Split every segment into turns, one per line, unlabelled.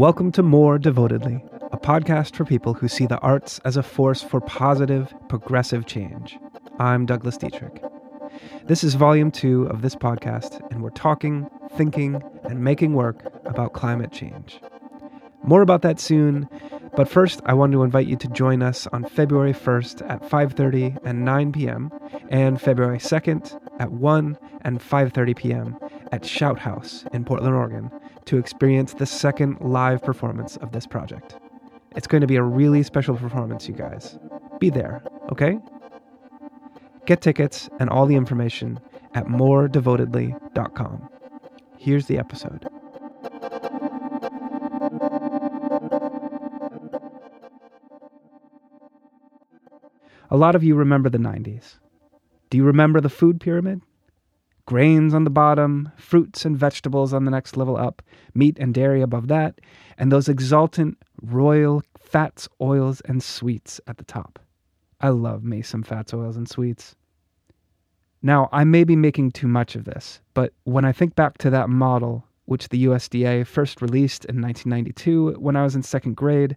Welcome to More Devotedly, a podcast for people who see the arts as a force for positive, progressive change. I'm Douglas Detrick. This is volume two of this podcast, and we're talking, thinking, and making work about climate change. More about that soon, but first I want to invite you to join us on February 1st at 5:30 and 9 p.m. and February 2nd at 1 and 5:30 p.m. at Shout House in Portland, Oregon to experience the second live performance of this project. It's going to be a really special performance, you guys. Be there, okay? Get tickets and all the information at moredevotedly.com. Here's the episode. A lot of you remember the 90s. Do you remember the food pyramid? Grains on the bottom, fruits and vegetables on the next level up, meat and dairy above that, and those exultant, royal fats, oils, and sweets at the top. I love me some fats, oils, and sweets. Now, I may be making too much of this, but when I think back to that model, which the USDA first released in 1992 when I was in second grade,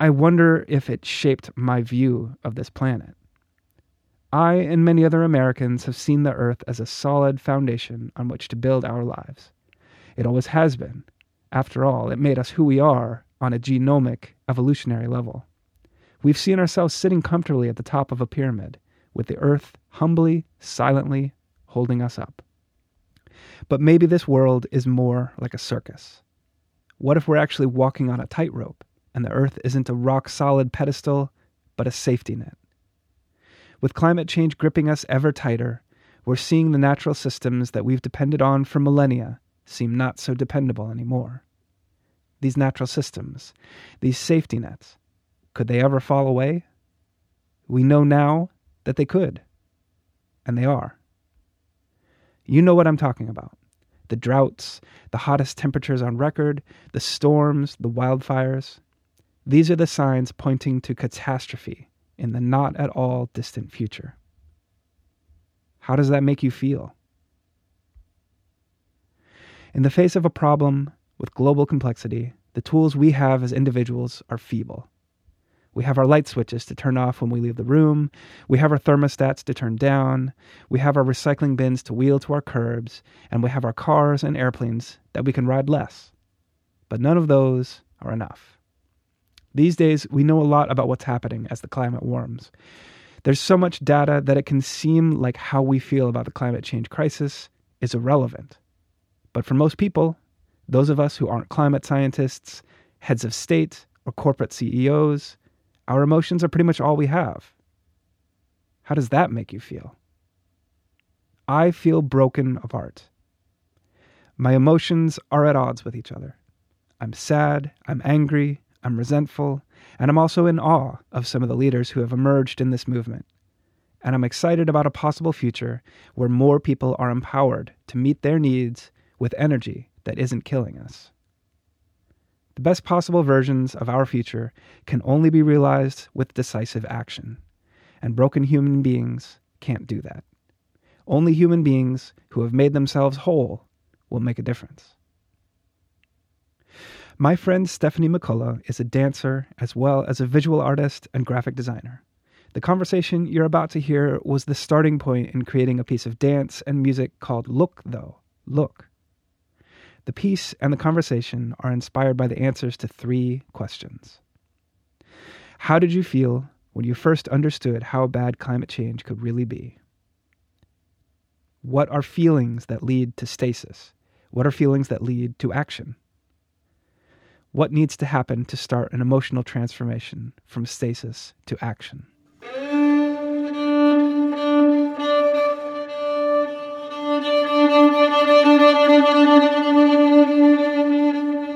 I wonder if it shaped my view of this planet. I and many other Americans have seen the Earth as a solid foundation on which to build our lives. It always has been. After all, it made us who we are on a genomic, evolutionary level. We've seen ourselves sitting comfortably at the top of a pyramid, with the Earth humbly, silently holding us up. But maybe this world is more like a circus. What if we're actually walking on a tightrope? and the Earth isn't a rock solid pedestal, but a safety net. With climate change gripping us ever tighter, we're seeing the natural systems that we've depended on for millennia seem not so dependable anymore. These natural systems, these safety nets, could they ever fall away? We know now that they could, and they are. You know what I'm talking about the droughts, the hottest temperatures on record, the storms, the wildfires. These are the signs pointing to catastrophe in the not at all distant future. How does that make you feel? In the face of a problem with global complexity, the tools we have as individuals are feeble. We have our light switches to turn off when we leave the room. We have our thermostats to turn down. We have our recycling bins to wheel to our curbs. And we have our cars and airplanes that we can ride less. But none of those are enough. These days, we know a lot about what's happening as the climate warms. There's so much data that it can seem like how we feel about the climate change crisis is irrelevant. But for most people, those of us who aren't climate scientists, heads of state, or corporate CEOs, our emotions are pretty much all we have. How does that make you feel? I feel broken apart. My emotions are at odds with each other. I'm sad, I'm angry, I'm resentful, and I'm also in awe of some of the leaders who have emerged in this movement. And I'm excited about a possible future where more people are empowered to meet their needs with energy that isn't killing us. The best possible versions of our future can only be realized with decisive action, and broken human beings can't do that. Only human beings who have made themselves whole will make a difference. My friend Stephanie McCollough is a dancer as well as a visual artist and graphic designer. The conversation you're about to hear was the starting point in creating a piece of dance and music called Look, though. Look. The piece and the conversation are inspired by the answers to three questions. How did you feel when you first understood how bad climate change could really be? What are feelings that lead to stasis? What are feelings that lead to action? What needs to happen to start an emotional transformation from stasis to action?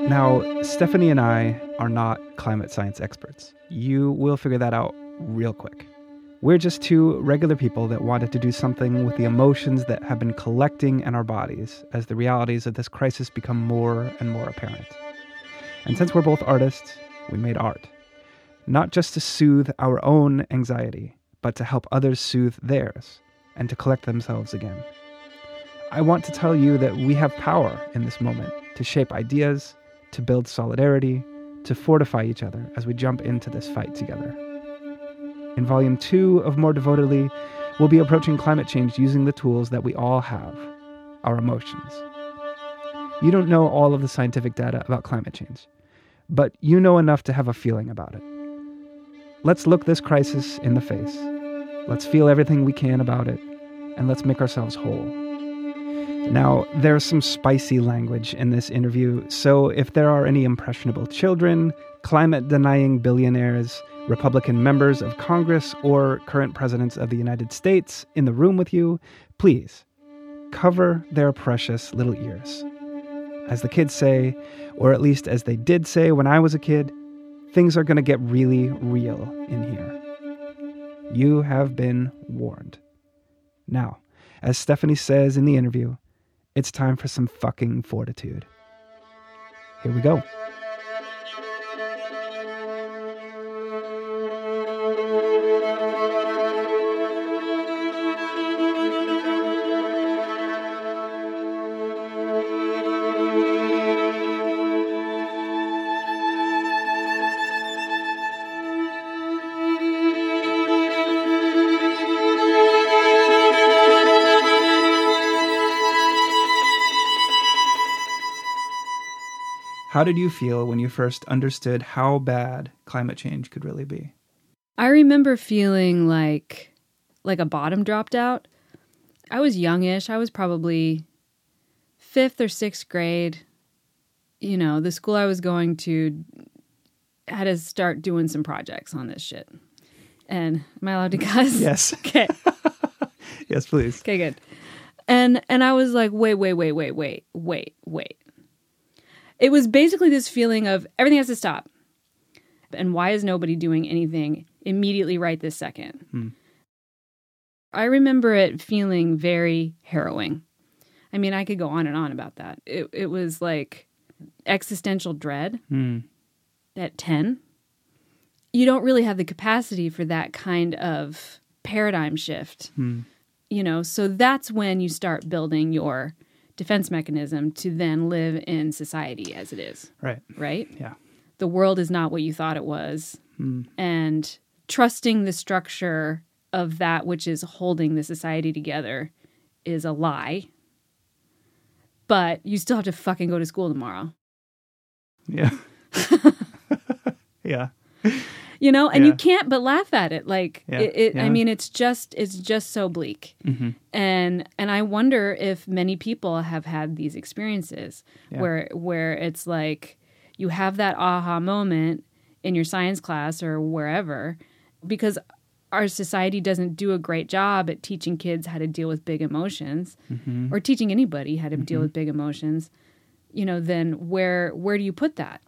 Now, Stephanie and I are not climate science experts. You will figure that out real quick. We're just two regular people that wanted to do something with the emotions that have been collecting in our bodies as the realities of this crisis become more and more apparent. And since we're both artists, we made art. Not just to soothe our own anxiety, but to help others soothe theirs and to collect themselves again. I want to tell you that we have power in this moment to shape ideas,
to build solidarity, to fortify each other as we jump into this fight together. In volume two of More Devotedly, we'll be approaching climate change using the tools that we all have our emotions. You don't know all of the scientific data about climate change, but you know enough to have a feeling about it. Let's look this crisis in the face. Let's feel everything we can about it, and let's make ourselves whole. Now, there's some spicy language in this interview, so if there are any impressionable children, climate denying billionaires, Republican members of Congress, or current presidents of the United States in the room with you, please cover their precious little ears. As the kids say, or at least as they did say when I was a kid, things are going to get really real in here. You have been warned. Now, as Stephanie says in the interview, it's time for some fucking fortitude. Here we go. How did you feel when you first understood how bad climate change could really be?
I remember feeling like like a bottom dropped out. I was youngish. I was probably 5th or 6th grade. You know, the school I was going to had to start doing some projects on this shit. And am I allowed to cuss?
Yes.
Okay.
yes, please.
Okay, good. And and I was like, wait, wait, wait, wait, wait, wait, wait. It was basically this feeling of everything has to stop. And why is nobody doing anything immediately right this second?
Hmm.
I remember it feeling very harrowing. I mean, I could go on and on about that. It it was like existential dread
Hmm.
at 10. You don't really have the capacity for that kind of paradigm shift
Hmm.
you know so that's when you start building your defense mechanism to then live in society as it is
Right.
right
Yeah.
the world is not what you thought it was hmm. and trusting the structure of that which is holding the society together is a lie but you still have to fucking go to school tomorrow
Yeah. yeah.
You know and you can't but laugh at it like
Yeah,
it, it
yeah.
i mean it's just it's just so bleak
Mhm.
and and i wonder if many people have had these experiences
Yeah.
where where it's like you have that aha moment in your science class or wherever because our society doesn't do a great job at teaching kids how to deal with big emotions
Mm-hmm.
or teaching anybody how to deal with big emotions you know then where where do you put that.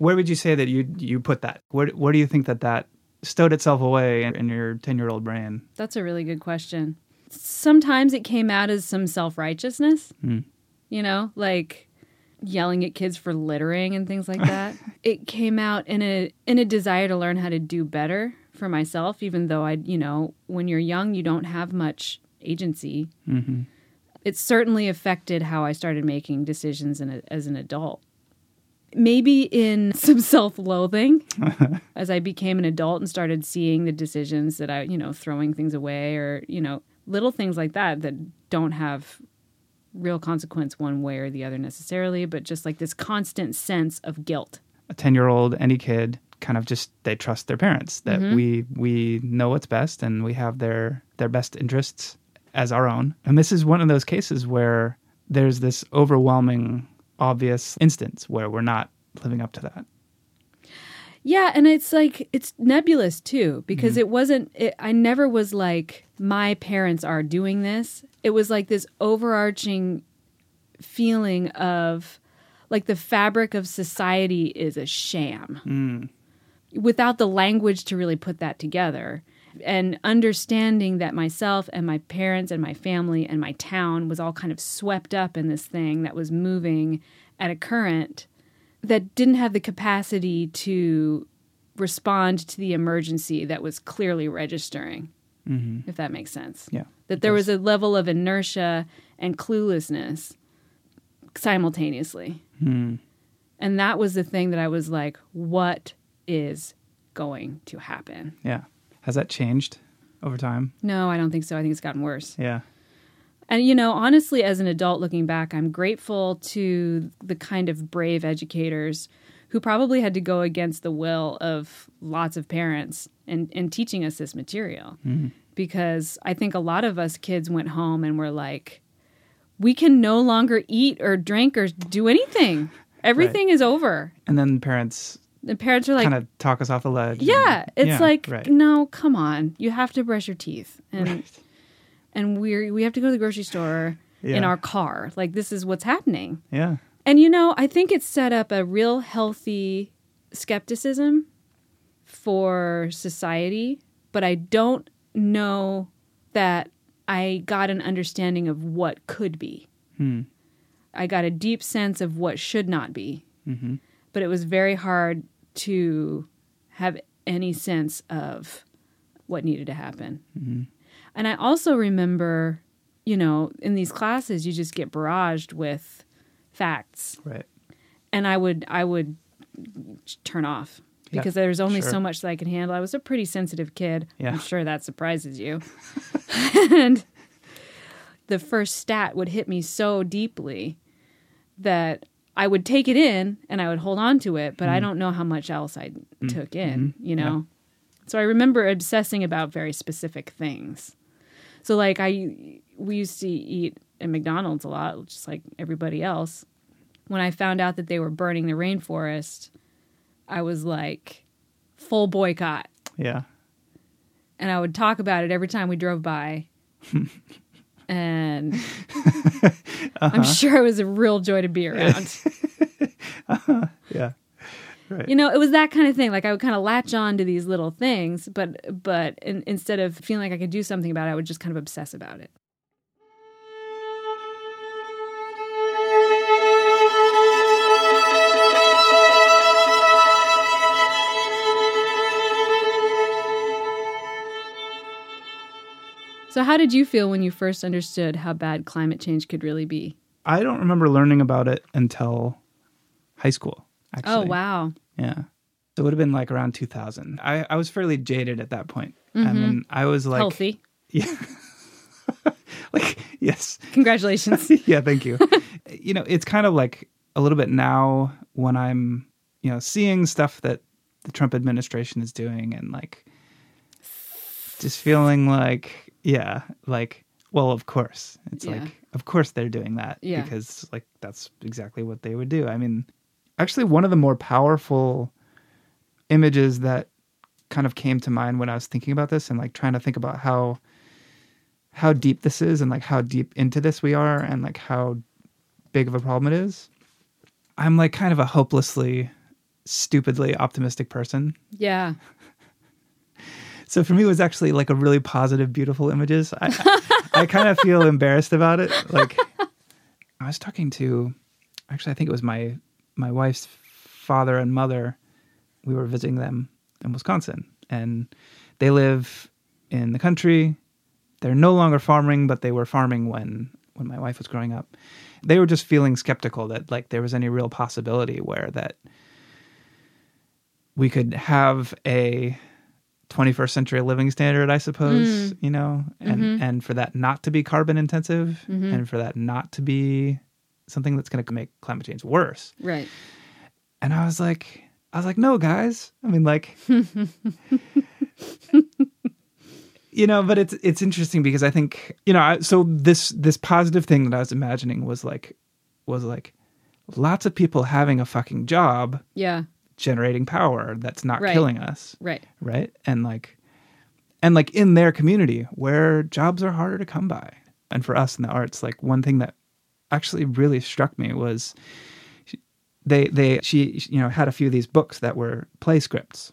Where would you say that you you put that? Where where do you think that that stowed itself away in, in your ten year old brain?
That's a really good question. Sometimes it came out as some self righteousness,
Hmm.
you know, like yelling at kids for littering and things like that. it came out in a in a desire to learn how to do better for myself, even though I, you know, when you're young, you don't have much agency.
Mm-hmm.
It certainly affected how I started making decisions in a, as an adult. Maybe in some self loathing as I became an adult and started seeing the decisions that I, you know, throwing things away or, you know, little things like that that don't have real consequence one way or the other necessarily, but just like this constant sense of guilt.
A ten year old, any kid, kind of just they trust their parents that mm-hmm. we we know what's best and we have their their best interests as our own. And this is one of those cases where there's this overwhelming obvious instance where we're not living up to that.
Yeah, and it's like it's nebulous too because mm-hmm. it wasn't it, I never was like my parents are doing this. It was like this overarching feeling of like the fabric of society is a sham. Mm. Without the language to really put that together and understanding that myself and my parents and my family and my town was all kind of swept up in this thing that was moving at a current that didn't have the capacity to respond to the emergency that was clearly registering, if that makes sense.
Yeah.
That there was a level of inertia and cluelessness simultaneously.
Hmm.
And that was the thing that I was like, what is going to happen?
Yeah. Has that changed over time?
No, I don't think so. I think it's gotten worse.
Yeah.
And, you know, honestly, as an adult looking back, I'm grateful to the kind of brave educators who probably had to go against the will of lots of parents and, and teaching us this material. Mm-hmm. Because I think a lot of us kids went home and were like, we can no longer eat or drink or do anything. Everything is over.
And then parents
The parents are like,
kind of talk us off the ledge.
yeah,
and-
it's
yeah,
like,
right.
no, come on. You have to brush your teeth. And
Right.
and we're we have to go to the grocery store in our car. Like this is what's happening.
Yeah.
And you know, I think it's set up a real healthy skepticism for society, but I don't know that I got an understanding of what could be.
Hmm.
I got a deep sense of what should not be.
hmm
But it was very hard to have any sense of what needed to happen.
Mm-hmm.
And I also remember, you know, in these classes, you just get barraged with facts
Right.
and I would I would turn off
Yeah,
because there's only
sure.
so much that I can handle. I was a pretty sensitive kid.
Yeah.
I'm sure that surprises you. and the first stat would hit me so deeply that I would take it in and I would hold on to it, but I mm-hmm. don't know how much else I mm-hmm. took in, mm-hmm. you know. So I remember obsessing about very specific things. So like I we used to eat at McDonald's a lot, just like everybody else. When I found out that they were burning the rainforest, I was like full boycott.
Yeah.
And I would talk about it every time we drove by. and I'm uh-huh. sure it was a real joy to be around. Uh-huh.
Yeah. Right.
you know, it was that kind of thing. Like I would kind of latch on to these little things, but but in, instead of feeling like I could do something about it, I would just kind of obsess about it. So, how did you feel when you first understood how bad climate change could really be?
I don't remember learning about it until high school. Oh, actually.
Oh, wow.
Yeah. So it would have been like around 2000. I, I was fairly jaded at that point. I mm-hmm. mean, I was like,
Healthy.
yeah, like yes,
Congratulations.
yeah. Thank you. you know, it's kind of like a little bit now when I'm, you know, seeing stuff that the Trump administration is doing and like just feeling like, yeah, like, well, of course. It's
Yeah.
like, of course they're doing that
Yeah.
because like that's exactly what they would do. I mean, actually, one of the more powerful images that kind of came to mind when I was thinking about this and like trying to think about how how deep this is and like how deep into this we are and like how big of a problem it is. I'm like kind of a hopelessly stupidly optimistic person.
yeah.
So for me it was actually like a really positive beautiful images. I I, I kind of feel embarrassed about it. Like I was talking to actually I think it was my my wife's father and mother. We were visiting them in Wisconsin and they live in the country. They're no longer farming, but they were farming when when my wife was growing up. They were just feeling skeptical that like there was any real possibility where that we could have a 21st century living standard, I suppose, mm. you know, and mm-hmm. and for that not to be carbon intensive mm-hmm. and for that not to be something that's going to make climate change worse.
Right.
And I was like, I was like, no, guys. I mean, like, you know, but it's it's interesting because I think you know, I, so this this positive thing that I was imagining was like was like lots of people having a fucking job
Yeah.
Generating power that's not
Right.
killing us,
Right.
right? And like, and like in their community where jobs are harder to come by, and for us in the arts, like one thing that actually really struck me was they they she you know had a few of these books that were play scripts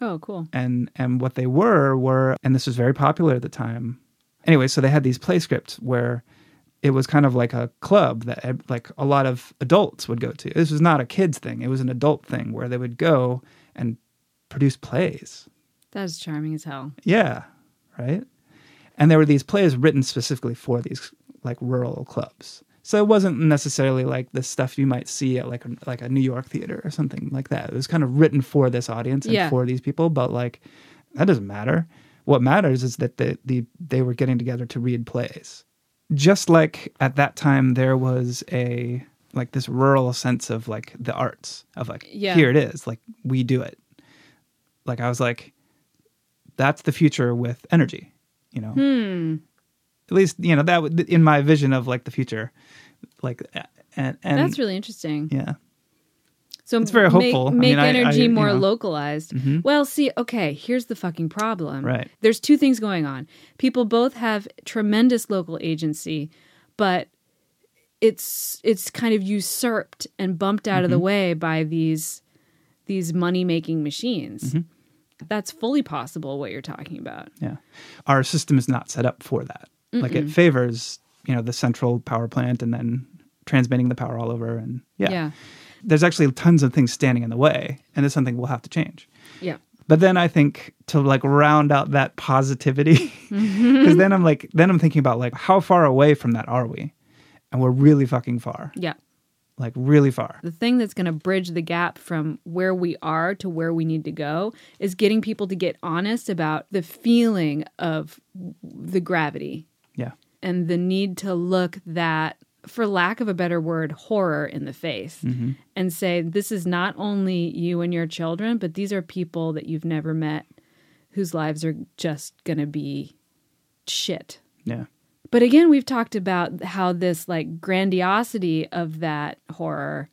Oh, cool.
and and what they were were and this was very popular at the time anyway so they had these play scripts where it was kind of like a club that eh, like a lot of adults would go to this was not a kids thing it was an adult thing where they would go and produce plays
That is charming as hell.
yeah right and there were these plays written specifically for these like rural clubs So it wasn't necessarily like the stuff you might see at like a, like a New York theater or something like that. It was kind of written for this audience and
Yeah.
for these people, but like that doesn't matter. What matters is that the, the they were getting together to read plays. Just like at that time there was a like this rural sense of like the arts of like
Yeah.
here it is, like we do it. Like I was like that's the future with energy, you know
Hmm.
at least you know that would in my vision of like the future like and and
That's really interesting.
yeah
So
It's very
make-
hopeful. I
Make,
mean, I- I-
energy more
know.
localized.
Mhm.
Well, see, okay, here's the fucking problem.
Right.
There's two things going on. People both have tremendous local agency, but it's it's kind of usurped and bumped out
Mm-hmm.
of the way by these these money making machines.
Mm-hmm.
That's fully possible. What you're talking about.
yeah our system is not set up for that like it favors you know the central power plant and then transmitting the power all over and yeah.
Yeah.
There's actually tons of things standing in the way and it's something we'll have to change.
Yeah.
but then i think to like round out that positivity because then i'm like then i'm thinking about like how far away from that are we? And we're really fucking far.
Yeah.
like really far.
The thing that's going to bridge the gap from where we are to where we need to go is getting people to get honest about the feeling of the gravity.
Yeah.
And the need to look that for lack of a better word horror in the face mm-hmm. and say this is not only you and your children but these are people that you've never met whose lives are just going to be shit
yeah
but again, we've talked about how this like grandiosity of that horror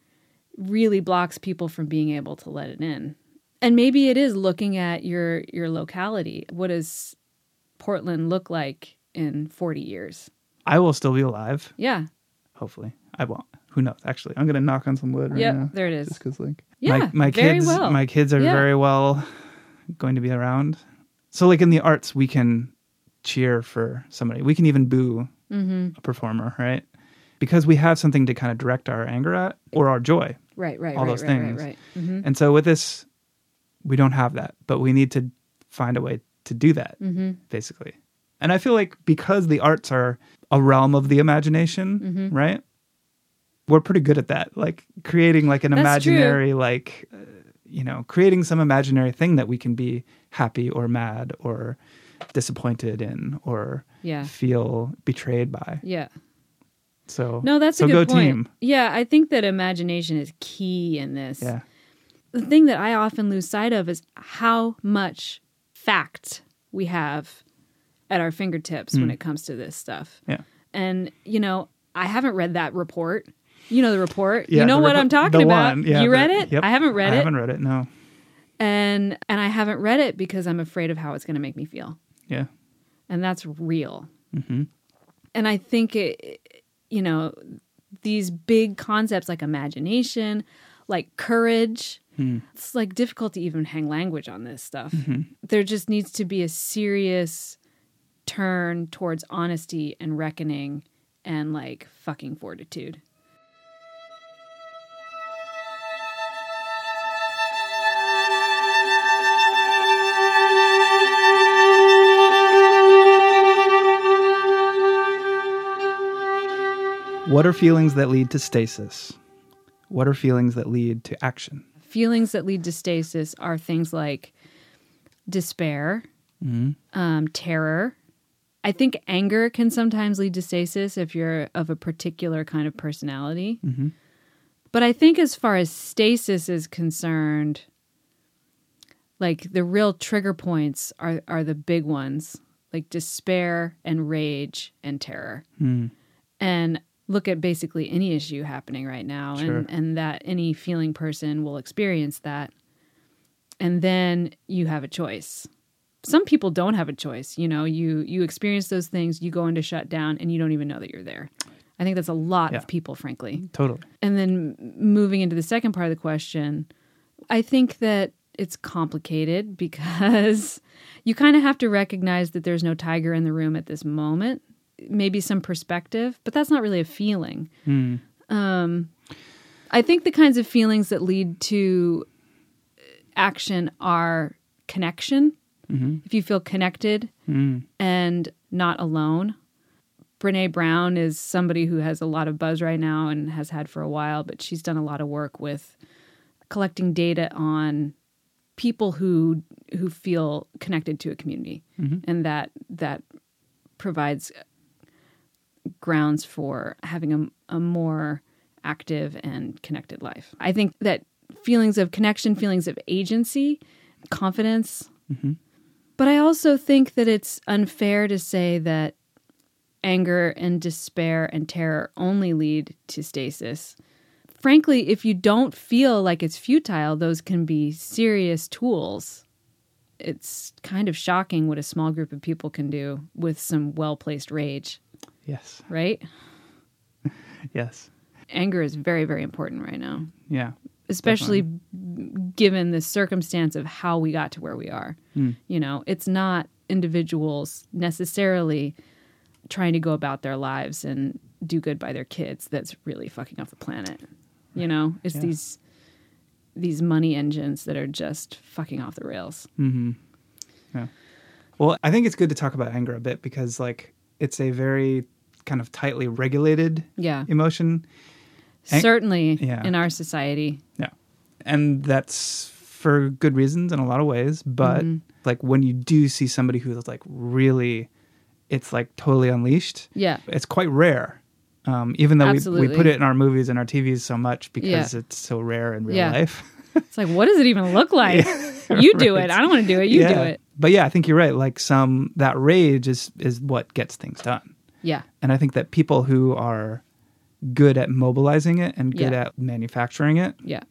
really blocks people from being able to let it in. And maybe it is looking at your your locality. What does Portland look like in 40 years?
i will still be alive
Yeah.
Hopefully, I won't. Who knows? Actually, I'm gonna knock on some wood right
Yep,
now.
there it is.
Just because, like,
Yeah,
my, my kids,
well.
my kids are
Yeah.
very well going to be around. So, like in the arts, we can cheer for somebody. We can even boo
Mm-hmm.
a performer, right? Because we have something to kind of direct our anger at or our joy.
Right, right,
All
right,
those
right,
things.
right, right. hmm
And so, with this, we don't have that, but we need to find a way to do that,
hmm
basically. And I feel like because the arts are a realm of the imagination,
Mm-hmm.
right? We're pretty good at that, like creating like an
That's true.
imaginary, like uh, you know, creating some imaginary thing that we can be happy or mad or disappointed in or
Yeah.
feel betrayed by.
Yeah.
So
No, that's
so
a good
go
point.
team.
Yeah, I think that imagination is key in this.
Yeah,
the thing that I often lose sight of is how much fact we have at our fingertips when it comes to this stuff.
yeah.
And, you know, I haven't read that report. You know the report.
Yeah,
you know what
repo-
I'm talking about.
yeah,
you read it?
yep.
I haven't read
I
it.
I haven't read it. No.
And and I haven't read it because I'm afraid of how it's going to make me feel.
Yeah.
And that's real.
hmm
And I think it you know, these big concepts like imagination, like courage,
Hmm.
it's like difficult to even hang language on this stuff.
Mm-hmm.
There just needs to be a serious turn towards honesty and reckoning and like fucking fortitude.
What are feelings that lead to stasis? What are feelings that lead to action?
Feelings that lead to stasis are things like despair, um, terror. I think anger can sometimes lead to stasis if you're of a particular kind of personality.
Mhm.
But I think as far as stasis is concerned, like the real trigger points are are the big ones, like despair and rage and terror.
Hmm.
And look at basically any issue happening right now
Sure.
and, and that any feeling person will experience that. And then you have a choice. Some people don't have a choice. You know, you you experience those things, you go into shutdown and you don't even know that you're there. I think that's a lot
Yeah.
of people, frankly.
Totally.
And then moving into the second part of the question, I think that it's complicated because you kind of have to recognize that there's no tiger in the room at this moment. Maybe some perspective, but that's not really a feeling.
Hmm.
Um, I think the kinds of feelings that lead to action are connection.
Mhm.
If you feel connected
Hmm.
and not alone. Brene Brown is somebody who has a lot of buzz right now and has had for a while, but she's done a lot of work with collecting data on people who who feel connected to a community, and that that provides grounds for having a, a more active and connected life. I think that feelings of connection, feelings of agency, confidence. But I also think that it's unfair to say that anger and despair and terror only lead to stasis. Frankly, if you don't feel like it's futile, those can be serious tools. It's kind of shocking what a small group of people can do with some well placed rage,
Yes.
right?
Yes.
Anger is very, very important right now,
Yeah.
Especially given the circumstance of how we got to where we are. You know, it's not individuals necessarily trying to go about their lives and do good by their kids that's really fucking up the planet. You know, it's
Yeah.
these these money engines that are just fucking off the rails. Mm-hmm. Yeah.
Well, I think it's good to talk about anger a bit because like it's a very kind of tightly regulated
Yeah.
emotion.
Certainly
Yeah.
in our society.
Yeah. And that's for good reasons in a lot of ways, but
Mm-hmm.
like when you do see somebody who's like really it's like totally unleashed,
Yeah.
it's quite rare. Um, even though we, we put it in our movies and our TVs so much because
Yeah.
it's so rare in real
Yeah.
life.
It's like, what does it even look like? You do
Right.
it. I don't want to do it. You
yeah.
do it.
But yeah, I think you're right. Like some that rage is is what gets things done.
Yeah.
And I think that people who are good at mobilizing it and good
Yeah.
at manufacturing it
Yeah.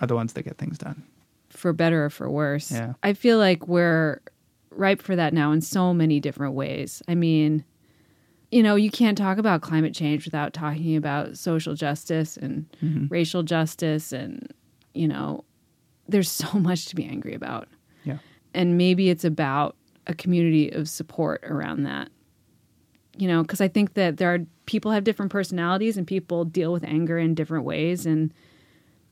are the ones that get things done.
For better or for worse.
Yeah.
I feel like we're ripe for that now in so many different ways. I mean, you know, you can't talk about climate change without talking about social justice and
Mm-hmm.
racial justice and, you know, there's so much to be angry about.
Yeah.
and maybe it's about a community of support around that you know because i think that there are people have different personalities and people deal with anger in different ways and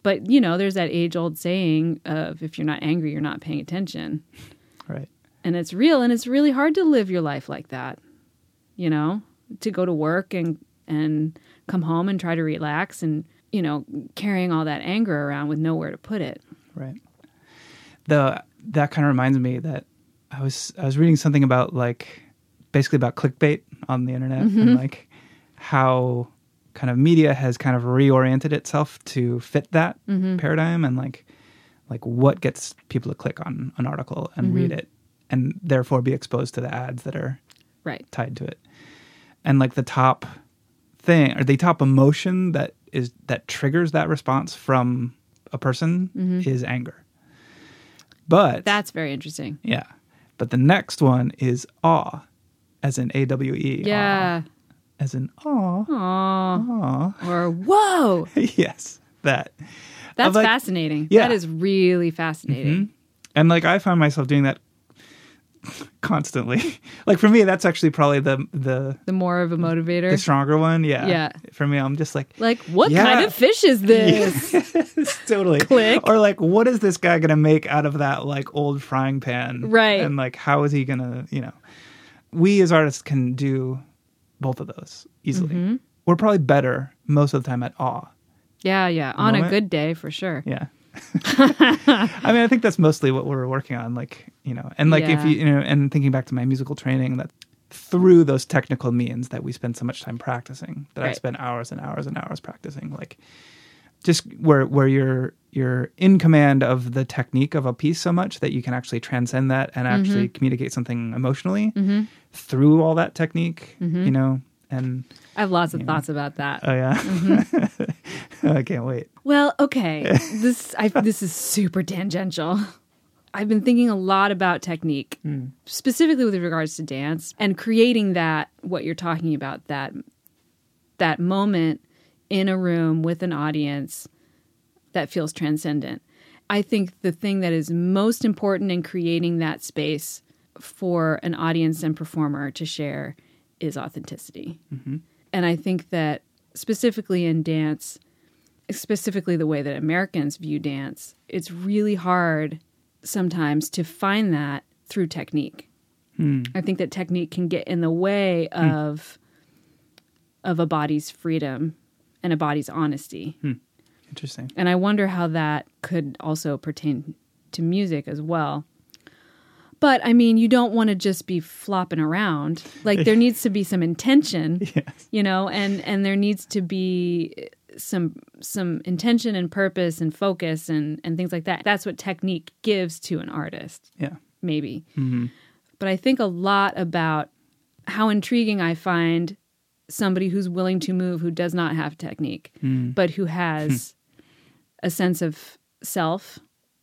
but you know there's that age old saying of if you're not angry you're not paying attention
Right.
and it's real and it's really hard to live your life like that you know to go to work and and come home and try to relax and you know carrying all that anger around with nowhere to put it
Right. The that kind of reminds me that I was I was reading something about like basically about clickbait on the internet and mm-hmm. like how kind of media has kind of reoriented itself to fit that mm-hmm. paradigm and like like what gets people to click on an article and mm-hmm. read it and therefore be exposed to the ads that are
right
tied to it. And like the top thing or the top emotion that is that triggers that response from a person mm-hmm. is anger. But
that's very interesting
yeah. But the next one is awe, as in A W E.
yeah
awe, As awe.
Aww.
Awe.
or whoa
yes. That.
that's
like-
fascinating
Yeah.
that is really fascinating mm-hmm.
And like I find myself doing that constantly. like for me, that's actually probably the the
the more of a motivator
the stronger one. Yeah.
Yeah.
For me, I'm just like
like what
Yeah.
kind of fish is this
totally
Click.
or like what is this guy gonna make out of that like old frying pan
Right.
and like how is he gonna you know we as artists can do both of those easily.
Mm-hmm.
we're probably better most of the time at awe.
Yeah yeah. On a good day for sure.
Yeah. I mean i think that's mostly what we're working on like you know and like if you you know and thinking back to my musical training that through those technical means that we spend so much time practicing that i
Right.
spend hours and hours and hours practicing like just where where you're you're in command of the technique of a piece so much that you can actually transcend that and actually mm-hmm. communicate something emotionally mm-hmm. through all that technique mm-hmm. you know and
i have lots of thoughts about that.
Oh yeah? I can't wait.
Well, okay. this I, this is super tangential. I've been thinking a lot about technique, hmm. specifically with regards to dance and creating that what you're talking about that that moment in a room with an audience that feels transcendent. I think the thing that is most important in creating that space for an audience and performer to share is authenticity. Mm-hmm. And I think that specifically in dance, specifically the way that Americans view dance, it's really hard sometimes to find that through technique. Hmm. I think that technique can get in the way hmm. of of a body's freedom and a body's honesty.
Interesting.
And I wonder how that could also pertain to music as well. But I mean, you don't want to just be flopping around. Like there needs to be some intention,
Yes.
you know, and and there needs to be some some intention and purpose and focus and and things like that. That's what technique gives to an artist,
Yeah.
maybe.
hmm
But I think a lot about how intriguing I find somebody who's willing to move who does not have technique,
Mm.
but who has a sense of self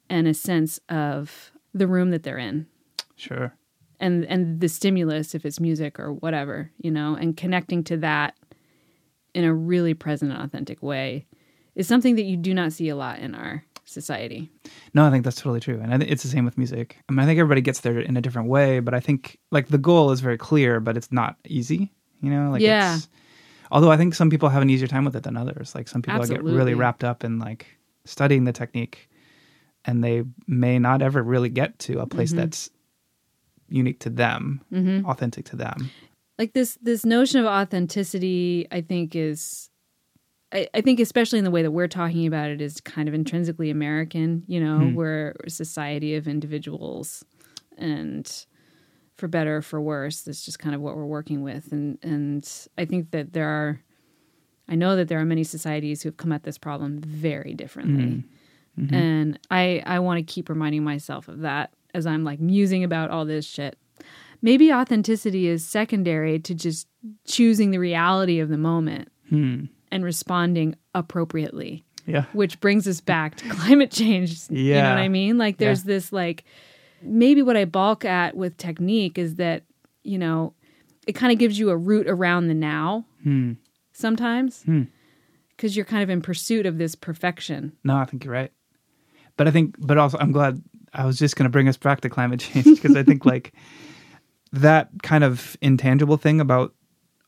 and a sense of the room that they're in
Sure.
and and the stimulus if it's music or whatever you know and connecting to that in a really present and authentic way is something that you do not see a lot in our society
No, I think that's totally true, and I think it's the same with music. I mean, I think everybody gets there in a different way, but I think like the goal is very clear, but it's not easy. You know, like
Yeah.
It's, although I think some people have an easier time with it than others. Like some people get really wrapped up in like studying the technique, and they may not ever really get to a place
Mhm.
that's unique to them,
mm-hmm.
authentic to them.
like this this notion of authenticity i think is I, think especially in the way that we're talking about it is kind of intrinsically american you know
Hmm.
we're a society of individuals and for better or for worse that's just kind of what we're working with and and i think that there are i know that there are many societies who have come at this problem very differently
Mhm.
and i i want to keep reminding myself of that as i'm like musing about all this shit maybe authenticity is secondary to just choosing the reality of the moment
Hmm.
and responding appropriately
Yeah.
which brings us back to climate change you know
Yeah.
what i mean like there's this like maybe what i balk at with technique is that you know it kind of gives you a route around the now
Hmm.
sometimes
Hmm.
because you're kind of in pursuit of this perfection
No, I think you're right. But I think, but also, I'm glad I was just going to bring us back to climate change because I think like that kind of intangible thing about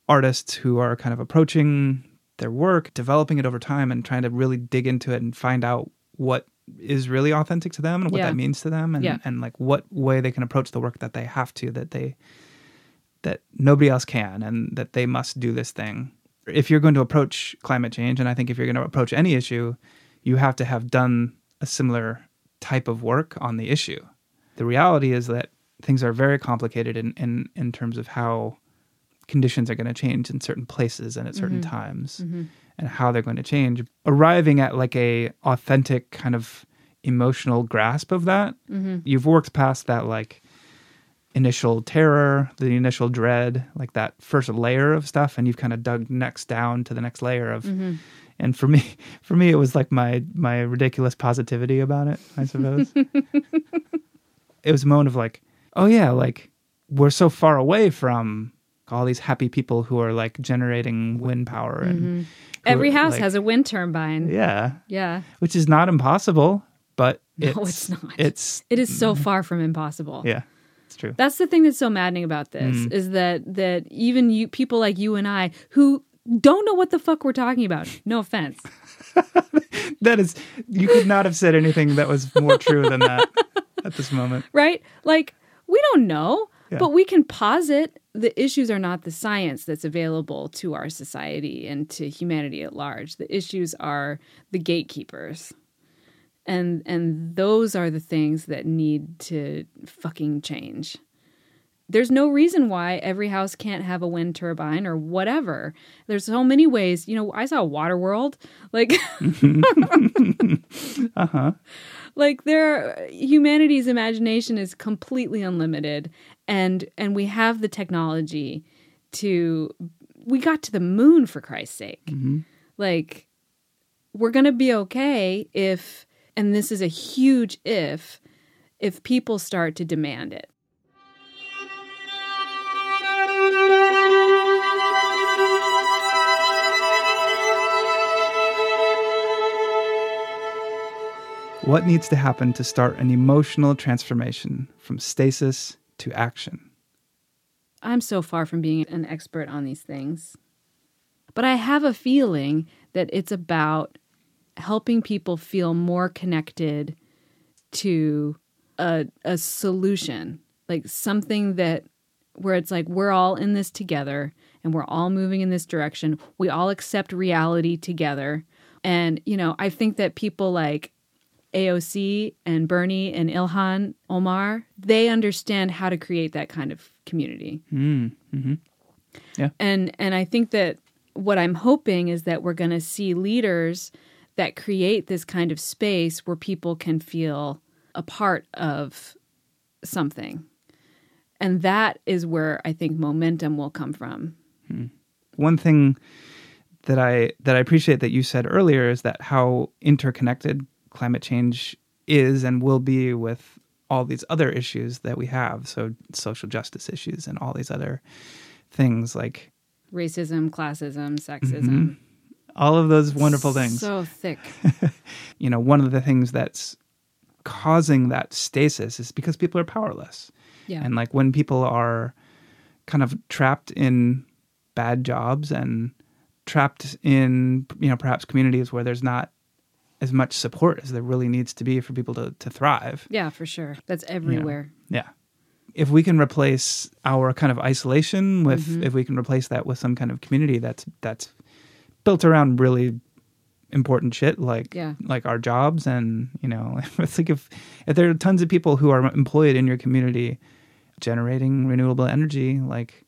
artists who are kind of approaching their work, developing it over time, and trying to really dig into it and find out what is really authentic to them and what
Yeah.
that means to them and,
Yeah.
and like what way they can approach the work that they have to that they that nobody else can and that they must do this thing if you're going to approach climate change and i think if you're going to approach any issue you have to have done a similar type of work on the issue the reality is that things are very complicated in in, in terms of how conditions are going to change in certain places and at certain
Mhm.
times
mm-hmm.
And how they're going to change arriving at like a authentic kind of emotional grasp of that
Mm-hmm.
you've worked past that like initial terror the initial dread like that first layer of stuff and you've kind of dug next down to the next layer of
Mm-hmm.
and for me for me it was like my my ridiculous positivity about it i suppose it was a moment of like oh yeah like we're so far away from all these happy people who are like generating wind power and
Mm-hmm. Every house
like-
has a wind turbine
yeah
yeah
which is not impossible but
No,
it's,
it's not.
it's
it is so far from impossible
yeah it's true
That's the thing that's so maddening about this
Mm.
is that that even you people like you and I who don't know what the fuck we're talking about. No offense.
that is you could not have said anything that was more true than that at this moment
right? Like we don't know,
Yeah.
but we can posit the issues are not the science that's available to our society and to humanity at large. The issues are the gatekeepers. And and those are the things that need to fucking change. There's no reason why every house can't have a wind turbine or whatever. There's so many ways. You know, I saw Waterworld. Like
uh-huh
like there humanity's imagination is completely unlimited and and we have the technology to we got to the moon for christ's sake. Mm-hmm. Like we're going to be okay if and this is a huge if if people start to demand it.
What needs to happen to start an emotional transformation from stasis to action?
I'm so far from being an expert on these things. But I have a feeling that it's about helping people feel more connected to a, a solution, like something that where it's like we're all in this together and we're all moving in this direction. We all accept reality together. And, you know, I think that people like AOC and Bernie and Ilhan Omar, they understand how to create that kind of community.
Mm, hmm Yeah.
And and I think that what I'm hoping is that we're going to see leaders that create this kind of space where people can feel a part of something. And that is where I think momentum will come from.
One thing that I that I appreciate that you said earlier is that how interconnected climate change is and will be with all these other issues that we have. So social justice issues and all these other things like
Racism, classism, sexism. Mm-hmm.
all of those wonderful things.
So thick.
you know, one of the things that's causing that stasis is because people are powerless.
Yeah.
And like when people are kind of trapped in bad jobs and trapped in, you know, perhaps communities where there's not as much support as there really needs to be for people to, to thrive.
yeah, for sure. That's everywhere.
Yeah. If we can replace our kind of isolation with
Mm-hmm.
if we can replace that with some kind of community that's that's built around really important shit like
Yeah.
like our jobs and you know it's like if if there are tons of people who are employed in your community generating renewable energy like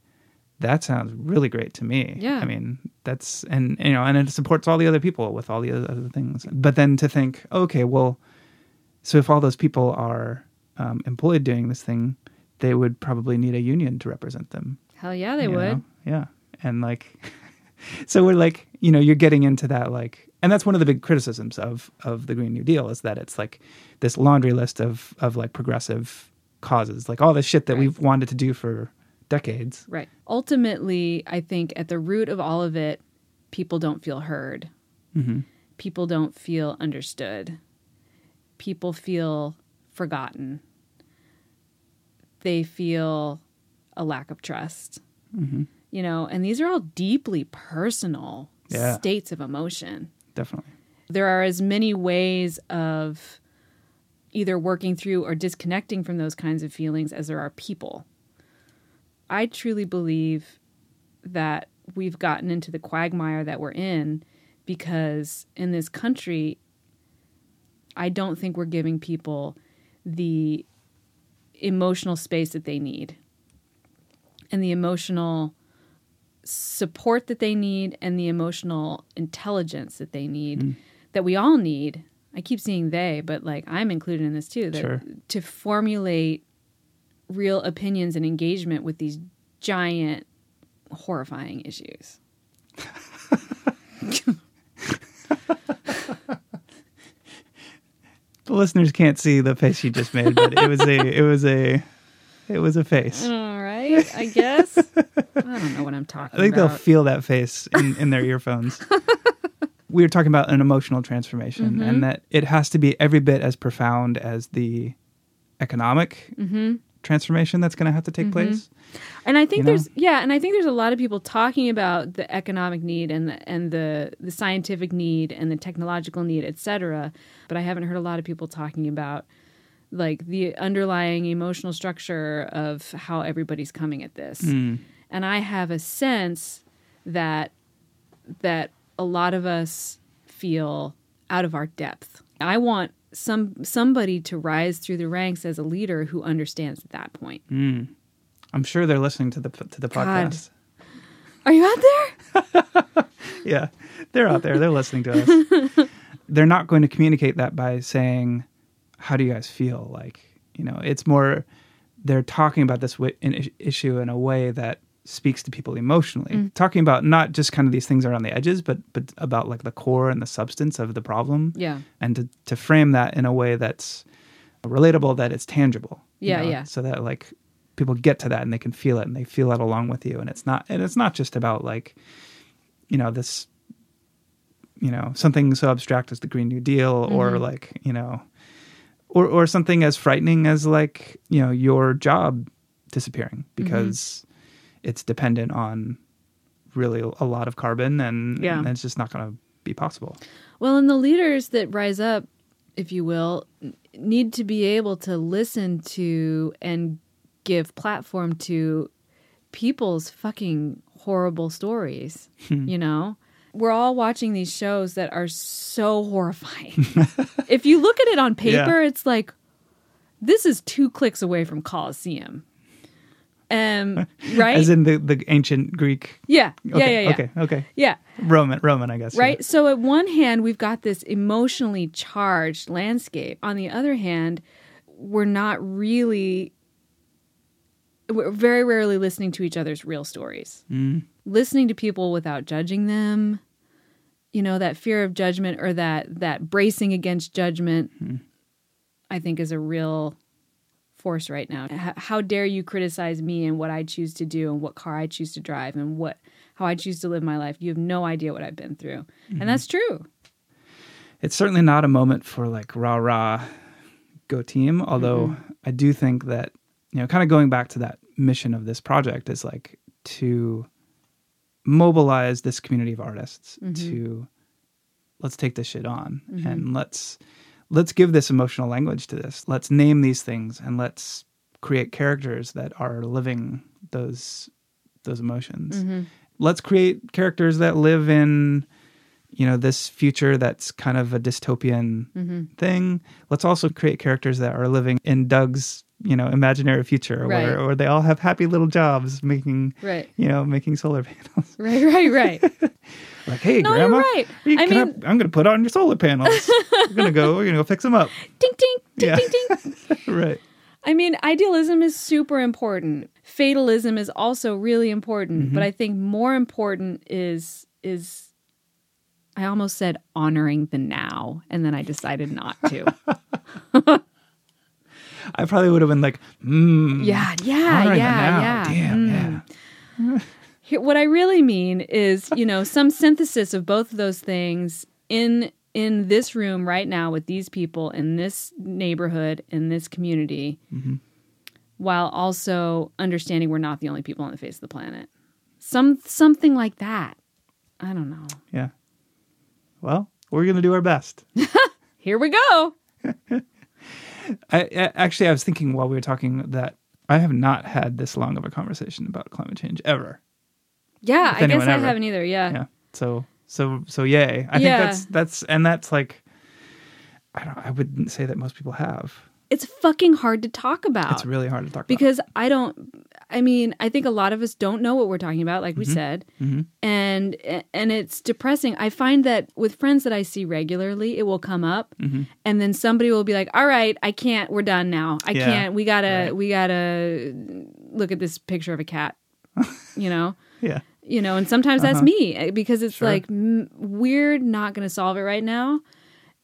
that sounds really great to me
Yeah.
i mean that's and you know and it supports all the other people with all the other things but then to think okay well so if all those people are um, employed doing this thing they would probably need a union to represent them
Hell yeah, they would.
know? Yeah. And like, so we're like, you know, you're getting into that like, and that's one of the big criticisms of of the Green New Deal is that it's like this laundry list of of like progressive causes, like all this shit that
Right.
we've wanted to do for decades.
Right. Ultimately, I think at the root of all of it, people don't feel heard.
Mm-hmm.
People don't feel understood. People feel forgotten. They feel a lack of trust.
Mm-hmm.
You know, and these are all deeply personal
Yeah.
states of emotion.
Definitely.
There are as many ways of either working through or disconnecting from those kinds of feelings as there are people. I truly believe that we've gotten into the quagmire that we're in because in this country, I don't think we're giving people the emotional space that they need and the emotional support that they need and the emotional intelligence that they need hmm. that we all need. I keep seeing they, but like I'm included in this too. That
Sure.
to formulate real opinions and engagement with these giant, horrifying issues.
The listeners can't see the face you just made, but it was a it was a it was a face.
All right, I guess. I don't know what I'm talking
I think
about.
they'll feel that face in, in their earphones. we were talking about an emotional transformation
Mm-hmm.
and that it has to be every bit as profound as the economic
Mm-hmm.
Transformation that's going to have to take place.
And I think
You know?
there's yeah, and I think there's a lot of people talking about the economic need and the and the the scientific need and the technological need, et cetera. But I haven't heard a lot of people talking about like the underlying emotional structure of how everybody's coming at this.
Mm.
And I have a sense that that a lot of us feel out of our depth. I want some somebody to rise through the ranks as a leader who understands at that point.
Mm. I'm sure they're listening to the to the
God.
podcast.
Are you out there?
Yeah, they're out there. They're listening to us. they're not going to communicate that by saying, "How do you guys feel?" Like, you know, it's more they're talking about this is- issue in a way that speaks to people emotionally. Talking about not just kind of these things around the edges, but but about like the core and the substance of the problem.
Yeah.
and to to frame that in a way that's relatable, that it's tangible. you
Yeah,
know,
yeah.
So that like people get to that and they can feel it and they feel it along with you, and it's not and it's not just about like you know this you know something so abstract as the green new deal or
Mm-hmm.
like you know or or something as frightening as like you know your job disappearing
Mm-hmm.
because it's dependent on really a lot of carbon and,
Yeah.
and it's just not going to be possible
Well, and the leaders that rise up, if you will, need to be able to listen to and give platform to people's fucking horrible stories,
Hmm.
you know? We're all watching these shows that are so horrifying. if you look at it on paper, it's like this is two clicks away from Colosseum. Um, right?
As in the, the ancient Greek.
yeah, yeah,
Okay,
yeah, yeah.
Okay, okay.
Yeah.
Roman, Roman, I guess. yeah.
Right? So, at one hand, we've got this emotionally charged landscape. On the other hand, we're not really, we're very rarely listening to each other's real stories. Listening to people without judging them, you know, that fear of judgment or that, that bracing against judgment, I think is a real force right now. How dare you criticize me and what I choose to do and what car I choose to drive and what how I choose to live my life. You have no idea what I've been through. And mm-hmm. that's true.
It's certainly not a moment for like rah rah, go team. Although I do think that you know, kind of going back to that mission of this project is like to mobilize this community of artists mm-hmm. to let's take this shit on mm-hmm. and let's let's give this emotional language to this. Let's name these things and let's create characters that are living those those emotions. Mm-hmm. Let's create characters that live in you know this future that's kind of a dystopian mm-hmm. thing. Let's also create characters that are living in Doug's you know imaginary future where,
Right.
where they all have happy little jobs making
Right.
you know making solar panels.
Right, right, right.
like hey
No, you're
grandma,
right. I mean,
I, am gonna put on your solar panels. we're gonna go. We're gonna go fix them up.
ding ding ding
Yeah.
ding ding.
right.
I mean, idealism is super important. Fatalism is also really important, but I think more important is is I almost said honoring the now and then I decided not to.
I probably would have been like, mm,
yeah, yeah, yeah, yeah.
Damn,
Mm.
yeah.
Here, what I really mean is, you know, some synthesis of both of those things in in this room right now with these people in this neighborhood in this community, mm-hmm. while also understanding we're not the only people on the face of the planet. Some something like that. I don't know.
Yeah. Well, we're gonna do our best.
Here we go.
I, I actually I was thinking while we were talking that I have not had this long of a conversation about climate change ever.
Yeah, I guess I
ever.
haven't either. Yeah.
Yeah. So so so yay. I
Yeah.
think that's that's and that's like I don't I wouldn't say that most people have.
It's fucking hard to talk about.
It's really hard to talk about.
because I don't. I mean, I think a lot of us don't know what we're talking about, like we
Mm-hmm.
said, and and it's depressing. I find that with friends that I see regularly, it will come up,
Mm-hmm.
and then somebody will be like, "All right, I can't. We're done now. I
Yeah,
can't. We gotta.
right.
We gotta look at this picture of a cat." you know.
Yeah.
You know, and sometimes that's me eh, because it's
Uh-huh. Sure.
like we're not going to solve it right now,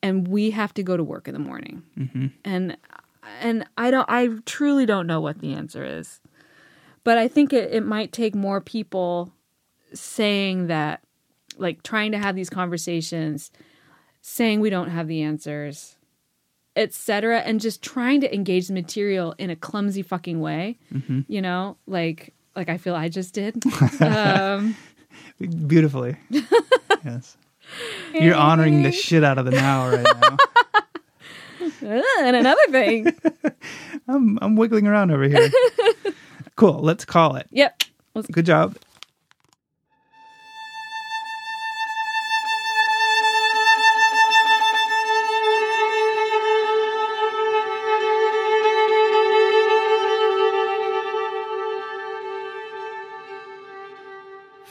and we have to go to work in the morning,
Mm-hmm.
and and I don't, I truly don't know what the answer is, but I think it, it might take more people saying that, like trying to have these conversations, saying we don't have the answers, etc., and just trying to engage the material in a clumsy fucking way,
Mm-hmm.
you know, like like I feel I just did. um,
Beautifully. yes. You're honoring the shit out of the now right now.
and another thing.
I'm I'm wiggling around over here. cool. Let's call it.
Yep. Let's-
Good job.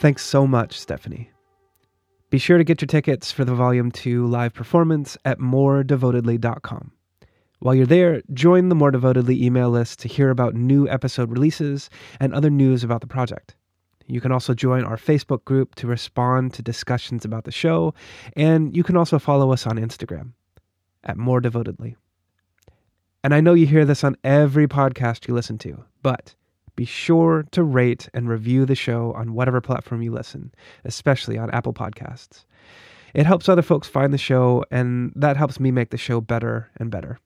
Thanks so much, Stephanie. Be sure to get your tickets for the Volume 2 live performance at moredevotedly.com. While you're there, join the More Devotedly email list to hear about new episode releases and other news about the project. You can also join our Facebook group to respond to discussions about the show, and you can also follow us on Instagram at More Devotedly. And I know you hear this on every podcast you listen to, but be sure to rate and review the show on whatever platform you listen, especially on Apple Podcasts. It helps other folks find the show, and that helps me make the show better and better.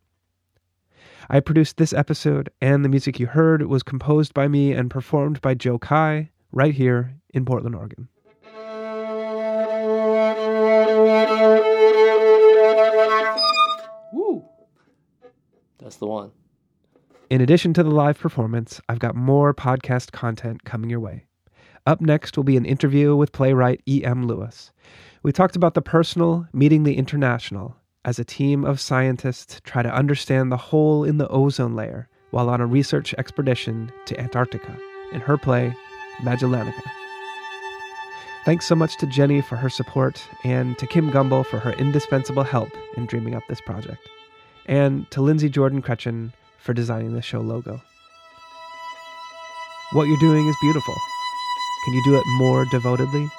I produced this episode, and the music you heard was composed by me and performed by Joe Kye right here in Portland, Oregon.
Woo! That's the one.
In addition to the live performance, I've got more podcast content coming your way. Up next will be an interview with playwright E.M. Lewis. We talked about the personal meeting the international as a team of scientists try to understand the hole in the ozone layer while on a research expedition to Antarctica in her play, Magellanica. Thanks so much to Jenny for her support and to Kim Gumbel for her indispensable help in dreaming up this project, and to Lindsay Jordan Kretchen for designing the show logo. What you're doing is beautiful. Can you do it more devotedly?